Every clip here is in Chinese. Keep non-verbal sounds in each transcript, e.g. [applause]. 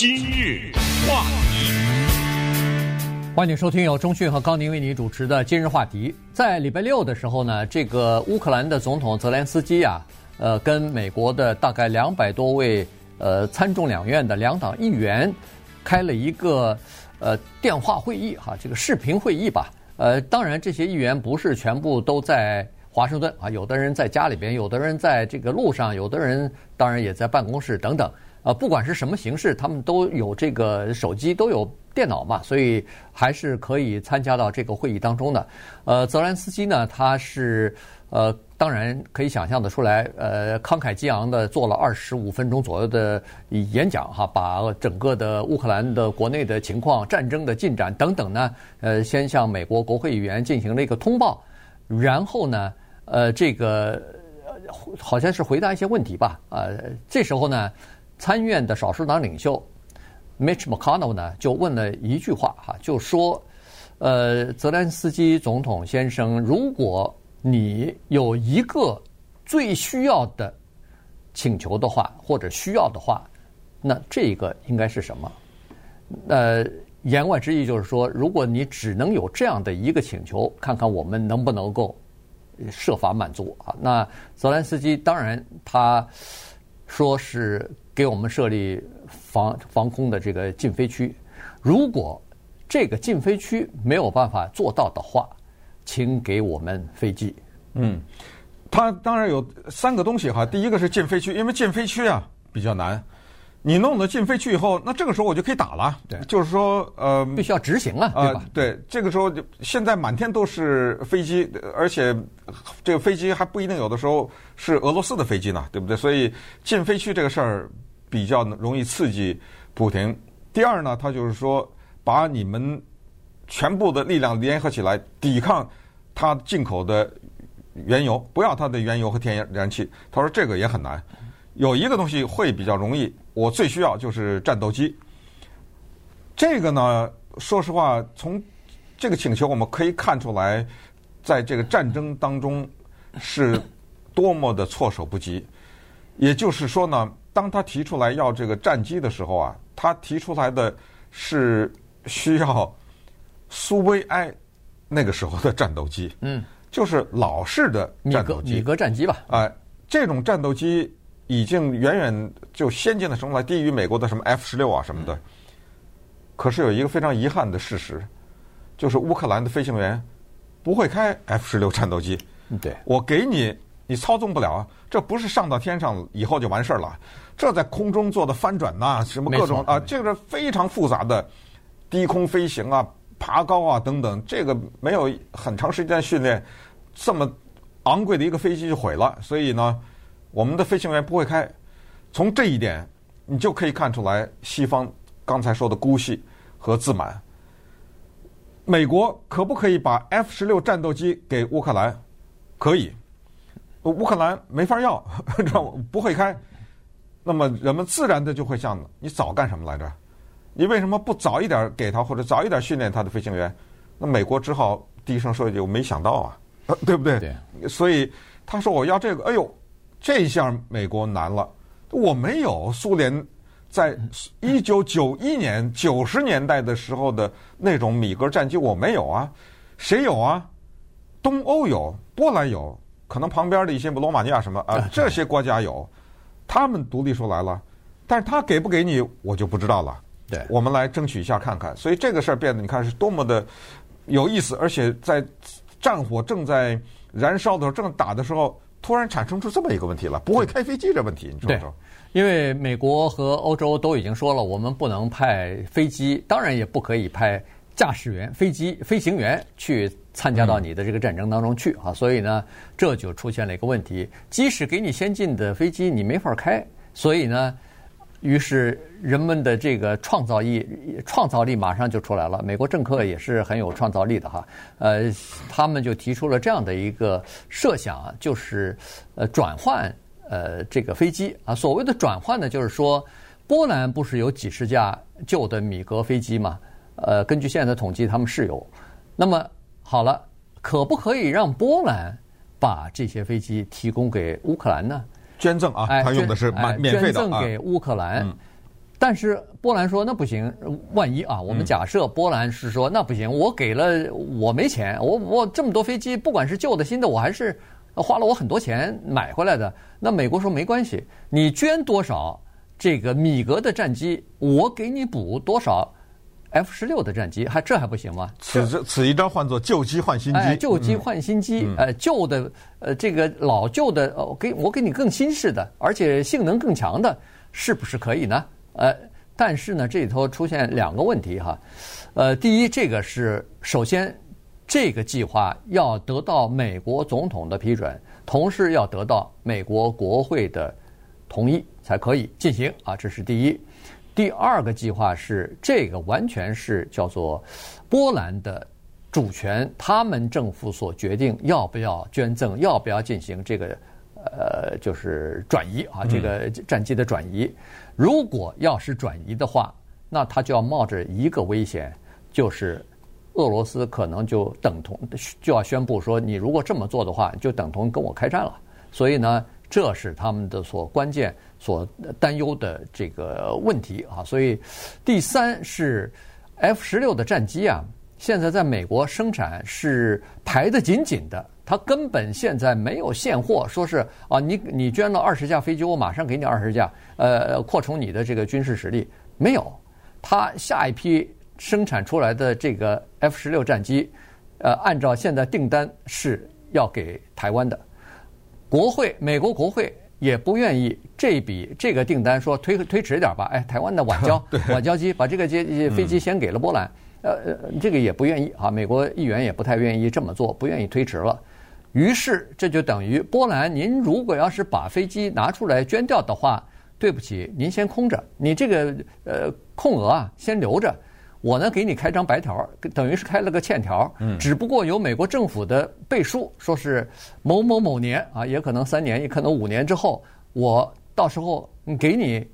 今日话题，欢迎收听由中讯和高宁为你主持的今日话题。在礼拜六的时候呢，这个乌克兰的总统泽连斯基啊，呃，跟美国的大概两百多位呃参众两院的两党议员开了一个呃电话会议哈，这个视频会议吧。呃，当然这些议员不是全部都在华盛顿啊，有的人在家里边，有的人在这个路上，有的人当然也在办公室等等。呃，不管是什么形式，他们都有这个手机，都有电脑嘛，所以还是可以参加到这个会议当中的。呃，泽连斯基呢，他是呃，当然可以想象得出来，呃，慷慨激昂的做了二十五分钟左右的演讲哈，把整个的乌克兰的国内的情况、战争的进展等等呢，呃，先向美国国会议员进行了一个通报，然后呢，呃，这个好像是回答一些问题吧，呃，这时候呢。参院的少数党领袖 Mitch McConnell 呢，就问了一句话哈，就说：“呃，泽连斯基总统先生，如果你有一个最需要的请求的话，或者需要的话，那这个应该是什么？呃，言外之意就是说，如果你只能有这样的一个请求，看看我们能不能够设法满足啊？那泽连斯基当然他说是。”给我们设立防防空的这个禁飞区，如果这个禁飞区没有办法做到的话，请给我们飞机。嗯，它当然有三个东西哈，第一个是禁飞区，因为禁飞区啊比较难。你弄了禁飞区以后，那这个时候我就可以打了。对，就是说，呃，必须要执行啊，对吧？呃、对，这个时候就现在满天都是飞机，而且这个飞机还不一定有的时候是俄罗斯的飞机呢，对不对？所以禁飞区这个事儿。比较容易刺激普亭。第二呢，他就是说，把你们全部的力量联合起来抵抗他进口的原油，不要他的原油和天然气。他说这个也很难。有一个东西会比较容易，我最需要就是战斗机。这个呢，说实话，从这个请求我们可以看出来，在这个战争当中是多么的措手不及。也就是说呢。当他提出来要这个战机的时候啊，他提出来的是需要苏维埃那个时候的战斗机，嗯，就是老式的战斗机，米格战机吧？哎、呃，这种战斗机已经远远就先进的程度来低于美国的什么 F 十六啊什么的。可是有一个非常遗憾的事实，就是乌克兰的飞行员不会开 F 十六战斗机。对，我给你，你操纵不了啊，这不是上到天上以后就完事儿了。这在空中做的翻转呐，什么各种啊，这个是非常复杂的低空飞行啊、爬高啊等等，这个没有很长时间训练，这么昂贵的一个飞机就毁了。所以呢，我们的飞行员不会开。从这一点，你就可以看出来西方刚才说的姑息和自满。美国可不可以把 F 十六战斗机给乌克兰？可以，乌克兰没法要，[laughs] 知道吗？不会开。那么人们自然的就会想：你早干什么来着？你为什么不早一点给他，或者早一点训练他的飞行员？那美国只好低声说一句：“我没想到啊，[laughs] 对不对？”对。所以他说：“我要这个。”哎呦，这下美国难了。我没有苏联在一九九一年九十年代的时候的那种米格战机，我没有啊。谁有啊？东欧有，波兰有，可能旁边的一些罗马尼亚什么啊，[laughs] 这些国家有。他们独立出来了，但是他给不给你，我就不知道了。对，我们来争取一下看看。所以这个事儿变得，你看是多么的有意思，而且在战火正在燃烧的时候，正打的时候，突然产生出这么一个问题了，不会开飞机这问题，你说说？因为美国和欧洲都已经说了，我们不能派飞机，当然也不可以派驾驶员、飞机飞行员去。参加到你的这个战争当中去啊，所以呢，这就出现了一个问题。即使给你先进的飞机，你没法开。所以呢，于是人们的这个创造力、创造力马上就出来了。美国政客也是很有创造力的哈，呃，他们就提出了这样的一个设想啊，就是呃转换呃这个飞机啊。所谓的转换呢，就是说波兰不是有几十架旧的米格飞机吗？呃，根据现在的统计，他们是有。那么好了，可不可以让波兰把这些飞机提供给乌克兰呢？捐赠啊，他用的是免免费的赠给乌克兰，但是波兰说那不行，万一啊，我们假设波兰是说那不行，我给了我没钱，我我这么多飞机，不管是旧的新的，我还是花了我很多钱买回来的。那美国说没关系，你捐多少这个米格的战机，我给你补多少 F 十六的战机，还这还不行吗？此此一招换作旧机换新机，哎，旧机换新机，嗯、呃，旧的呃这个老旧的，我给我给你更新式的，而且性能更强的，是不是可以呢？呃，但是呢，这里头出现两个问题哈，呃，第一，这个是首先这个计划要得到美国总统的批准，同时要得到美国国会的同意才可以进行啊，这是第一。第二个计划是这个完全是叫做波兰的主权，他们政府所决定要不要捐赠，要不要进行这个。呃，就是转移啊，这个战机的转移。如果要是转移的话，那他就要冒着一个危险，就是俄罗斯可能就等同就要宣布说，你如果这么做的话，就等同跟我开战了。所以呢，这是他们的所关键、所担忧的这个问题啊。所以，第三是 F 十六的战机啊，现在在美国生产是排得紧紧的。它根本现在没有现货，说是啊，你你捐了二十架飞机，我马上给你二十架，呃，扩充你的这个军事实力。没有，他下一批生产出来的这个 F 十六战机，呃，按照现在订单是要给台湾的。国会，美国国会也不愿意这笔这个订单说推推迟一点吧，哎，台湾的晚交 [laughs] 晚交机把这个机飞机先给了波兰，呃呃，这个也不愿意啊，美国议员也不太愿意这么做，不愿意推迟了。于是，这就等于波兰，您如果要是把飞机拿出来捐掉的话，对不起，您先空着，你这个呃空额啊先留着，我呢给你开张白条，等于是开了个欠条。嗯。只不过有美国政府的背书，说是某某某年啊，也可能三年，也可能五年之后，我到时候给你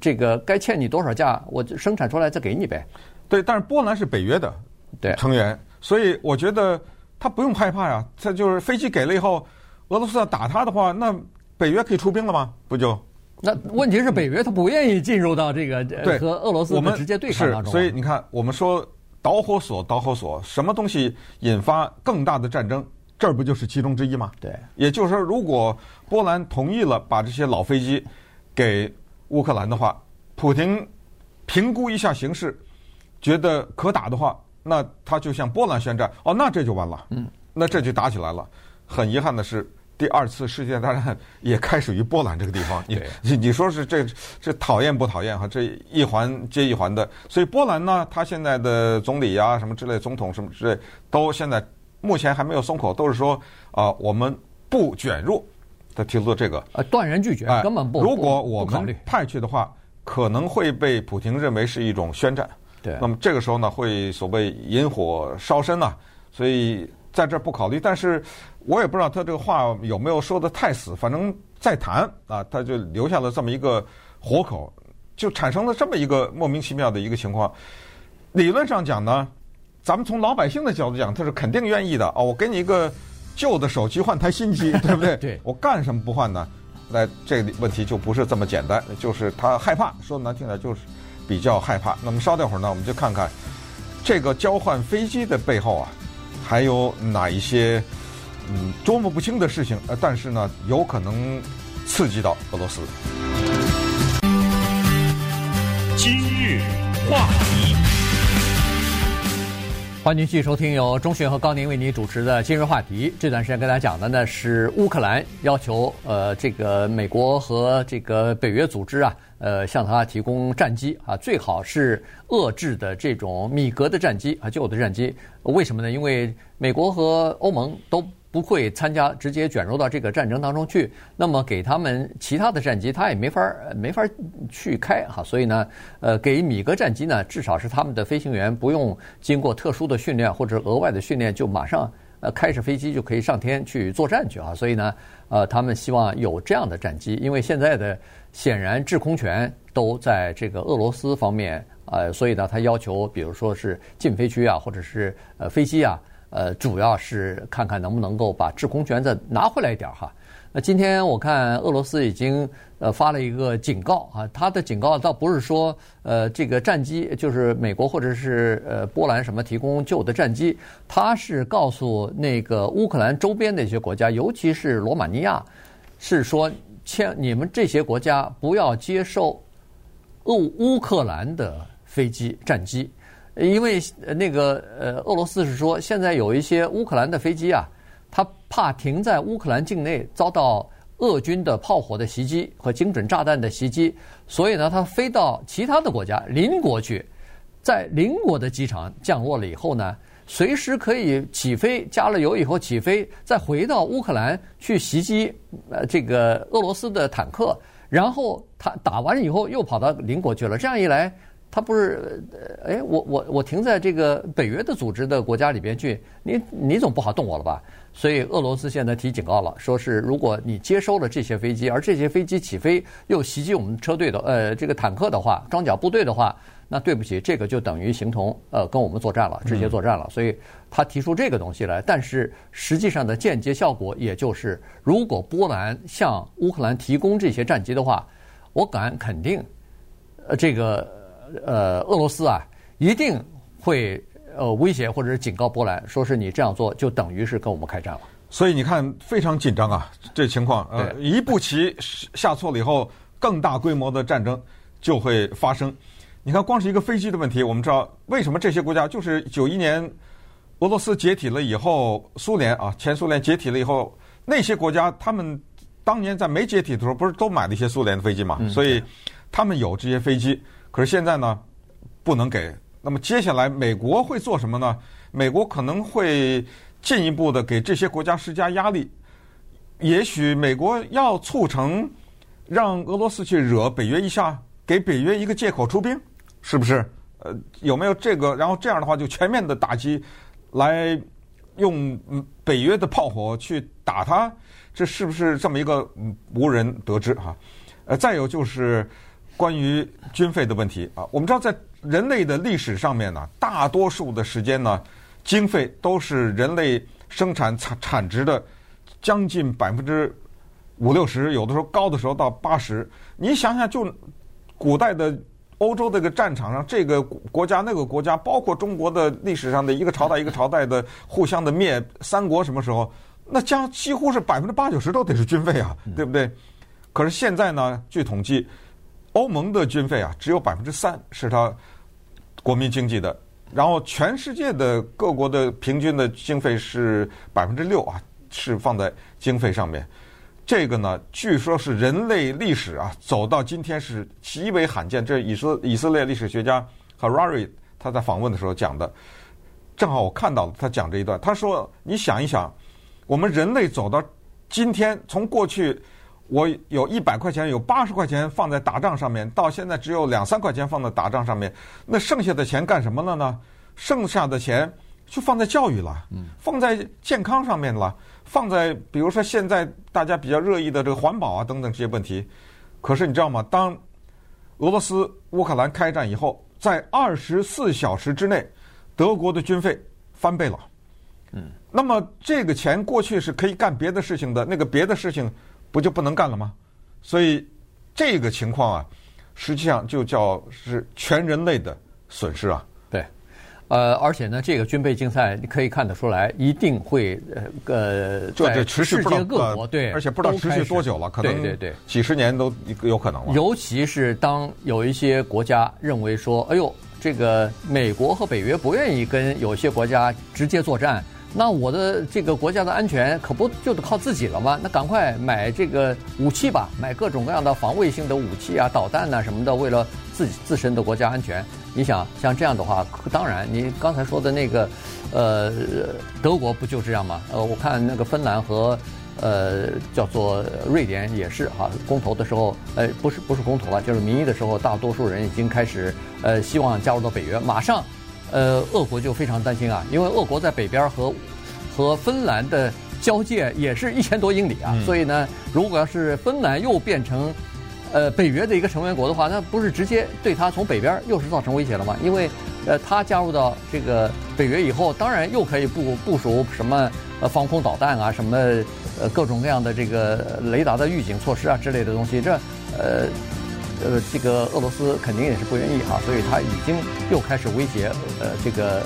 这个该欠你多少价，我生产出来再给你呗。对，但是波兰是北约的对成员，所以我觉得。他不用害怕呀，他就是飞机给了以后，俄罗斯要打他的话，那北约可以出兵了吗？不就？那问题是北约他不愿意进入到这个对和俄罗斯直接对抗当中。是，所以你看，我们说导火索，导火索，什么东西引发更大的战争？这儿不就是其中之一吗？对。也就是说，如果波兰同意了把这些老飞机给乌克兰的话，普京评估一下形势，觉得可打的话。那他就向波兰宣战哦，那这就完了。嗯，那这就打起来了。很遗憾的是，第二次世界大战也开始于波兰这个地方。你你你说是这这讨厌不讨厌哈？这一环接一环的。所以波兰呢，他现在的总理呀、啊、什么之类，总统什么之类，都现在目前还没有松口，都是说啊、呃，我们不卷入。他提出这个呃，断然拒绝，哎、根本不。如果我们派去的话，可能会被普京认为是一种宣战。对，那么这个时候呢，会所谓引火烧身呐，所以在这儿不考虑。但是我也不知道他这个话有没有说的太死，反正再谈啊，他就留下了这么一个活口，就产生了这么一个莫名其妙的一个情况。理论上讲呢，咱们从老百姓的角度讲，他是肯定愿意的哦，我给你一个旧的手机换台新机，对不对？对，我干什么不换呢？那这个问题就不是这么简单，就是他害怕，说难听点就是。比较害怕。那么稍待会儿呢，我们就看看这个交换飞机的背后啊，还有哪一些嗯捉摸不清的事情？呃，但是呢，有可能刺激到俄罗斯。今日话题，欢迎继续收听由钟迅和高宁为您主持的《今日话题》。这段时间跟大家讲的呢是乌克兰要求呃这个美国和这个北约组织啊。呃，向他提供战机啊，最好是遏制的这种米格的战机啊，旧的战机。为什么呢？因为美国和欧盟都不会参加，直接卷入到这个战争当中去。那么给他们其他的战机，他也没法没法去开哈。所以呢，呃，给米格战机呢，至少是他们的飞行员不用经过特殊的训练或者额外的训练，就马上呃开着飞机就可以上天去作战去啊。所以呢，呃，他们希望有这样的战机，因为现在的。显然制空权都在这个俄罗斯方面，呃，所以呢，他要求，比如说是禁飞区啊，或者是呃飞机啊，呃，主要是看看能不能够把制空权再拿回来一点哈。那今天我看俄罗斯已经呃发了一个警告啊，他的警告倒不是说呃这个战机就是美国或者是呃波兰什么提供旧的战机，他是告诉那个乌克兰周边的一些国家，尤其是罗马尼亚，是说签你们这些国家不要接受乌乌克兰的飞机战机，因为那个呃俄罗斯是说现在有一些乌克兰的飞机啊。他怕停在乌克兰境内遭到俄军的炮火的袭击和精准炸弹的袭击，所以呢，他飞到其他的国家邻国去，在邻国的机场降落了以后呢，随时可以起飞，加了油以后起飞，再回到乌克兰去袭击呃这个俄罗斯的坦克，然后他打完以后又跑到邻国去了，这样一来。他不是，哎，我我我停在这个北约的组织的国家里边去，你你总不好动我了吧？所以俄罗斯现在提警告了，说是如果你接收了这些飞机，而这些飞机起飞又袭击我们车队的呃这个坦克的话，装甲部队的话，那对不起，这个就等于形同呃跟我们作战了，直接作战了。所以他提出这个东西来，但是实际上的间接效果也就是，如果波兰向乌克兰提供这些战机的话，我敢肯定，呃这个。呃，俄罗斯啊，一定会呃威胁或者是警告波兰，说是你这样做就等于是跟我们开战了。所以你看，非常紧张啊，这情况。呃，一步棋下错了以后，更大规模的战争就会发生。你看，光是一个飞机的问题，我们知道为什么这些国家就是九一年俄罗斯解体了以后，苏联啊，前苏联解体了以后，那些国家他们当年在没解体的时候，不是都买了一些苏联的飞机嘛？所以他们有这些飞机。可是现在呢，不能给。那么接下来美国会做什么呢？美国可能会进一步的给这些国家施加压力。也许美国要促成让俄罗斯去惹北约一下，给北约一个借口出兵，是不是？呃，有没有这个？然后这样的话就全面的打击，来用北约的炮火去打他，这是不是这么一个无人得知哈？呃，再有就是。关于军费的问题啊，我们知道在人类的历史上面呢，大多数的时间呢，经费都是人类生产产产值的将近百分之五六十，有的时候高的时候到八十。你想想，就古代的欧洲这个战场上，这个国家那个国家，包括中国的历史上的一个朝代一个朝代的互相的灭，三国什么时候，那将几乎是百分之八九十都得是军费啊，对不对？可是现在呢，据统计。欧盟的军费啊，只有百分之三是它国民经济的，然后全世界的各国的平均的经费是百分之六啊，是放在经费上面。这个呢，据说是人类历史啊走到今天是极为罕见。这是以色以色列历史学家 Harari 他在访问的时候讲的，正好我看到了他讲这一段。他说：“你想一想，我们人类走到今天，从过去。”我有一百块钱，有八十块钱放在打仗上面，到现在只有两三块钱放在打仗上面。那剩下的钱干什么了呢？剩下的钱就放在教育了，放在健康上面了，放在比如说现在大家比较热议的这个环保啊等等这些问题。可是你知道吗？当俄罗斯乌克兰开战以后，在二十四小时之内，德国的军费翻倍了。嗯，那么这个钱过去是可以干别的事情的，那个别的事情。不就不能干了吗？所以这个情况啊，实际上就叫是全人类的损失啊。对，呃，而且呢，这个军备竞赛你可以看得出来，一定会呃呃，在世界各国对，而且不知道持续多久了，可能对对对，几十年都有可能了。尤其是当有一些国家认为说，哎呦，这个美国和北约不愿意跟有些国家直接作战。那我的这个国家的安全可不就得靠自己了吗？那赶快买这个武器吧，买各种各样的防卫性的武器啊、导弹啊什么的，为了自己自身的国家安全。你想像这样的话，当然你刚才说的那个，呃，德国不就这样吗？呃，我看那个芬兰和呃叫做瑞典也是哈，公投的时候，呃，不是不是公投了，就是民意的时候，大多数人已经开始呃希望加入到北约，马上。呃，俄国就非常担心啊，因为俄国在北边和和芬兰的交界也是一千多英里啊，嗯、所以呢，如果要是芬兰又变成呃北约的一个成员国的话，那不是直接对他从北边又是造成威胁了吗？因为呃，他加入到这个北约以后，当然又可以部部署什么呃防空导弹啊，什么呃各种各样的这个雷达的预警措施啊之类的东西，这呃呃这个俄罗斯肯定也是不愿意哈，所以他已经又开始威胁呃这个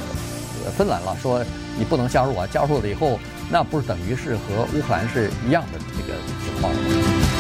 芬兰了，说你不能加入啊，加入了以后那不是等于是和乌克兰是一样的这个情况吗。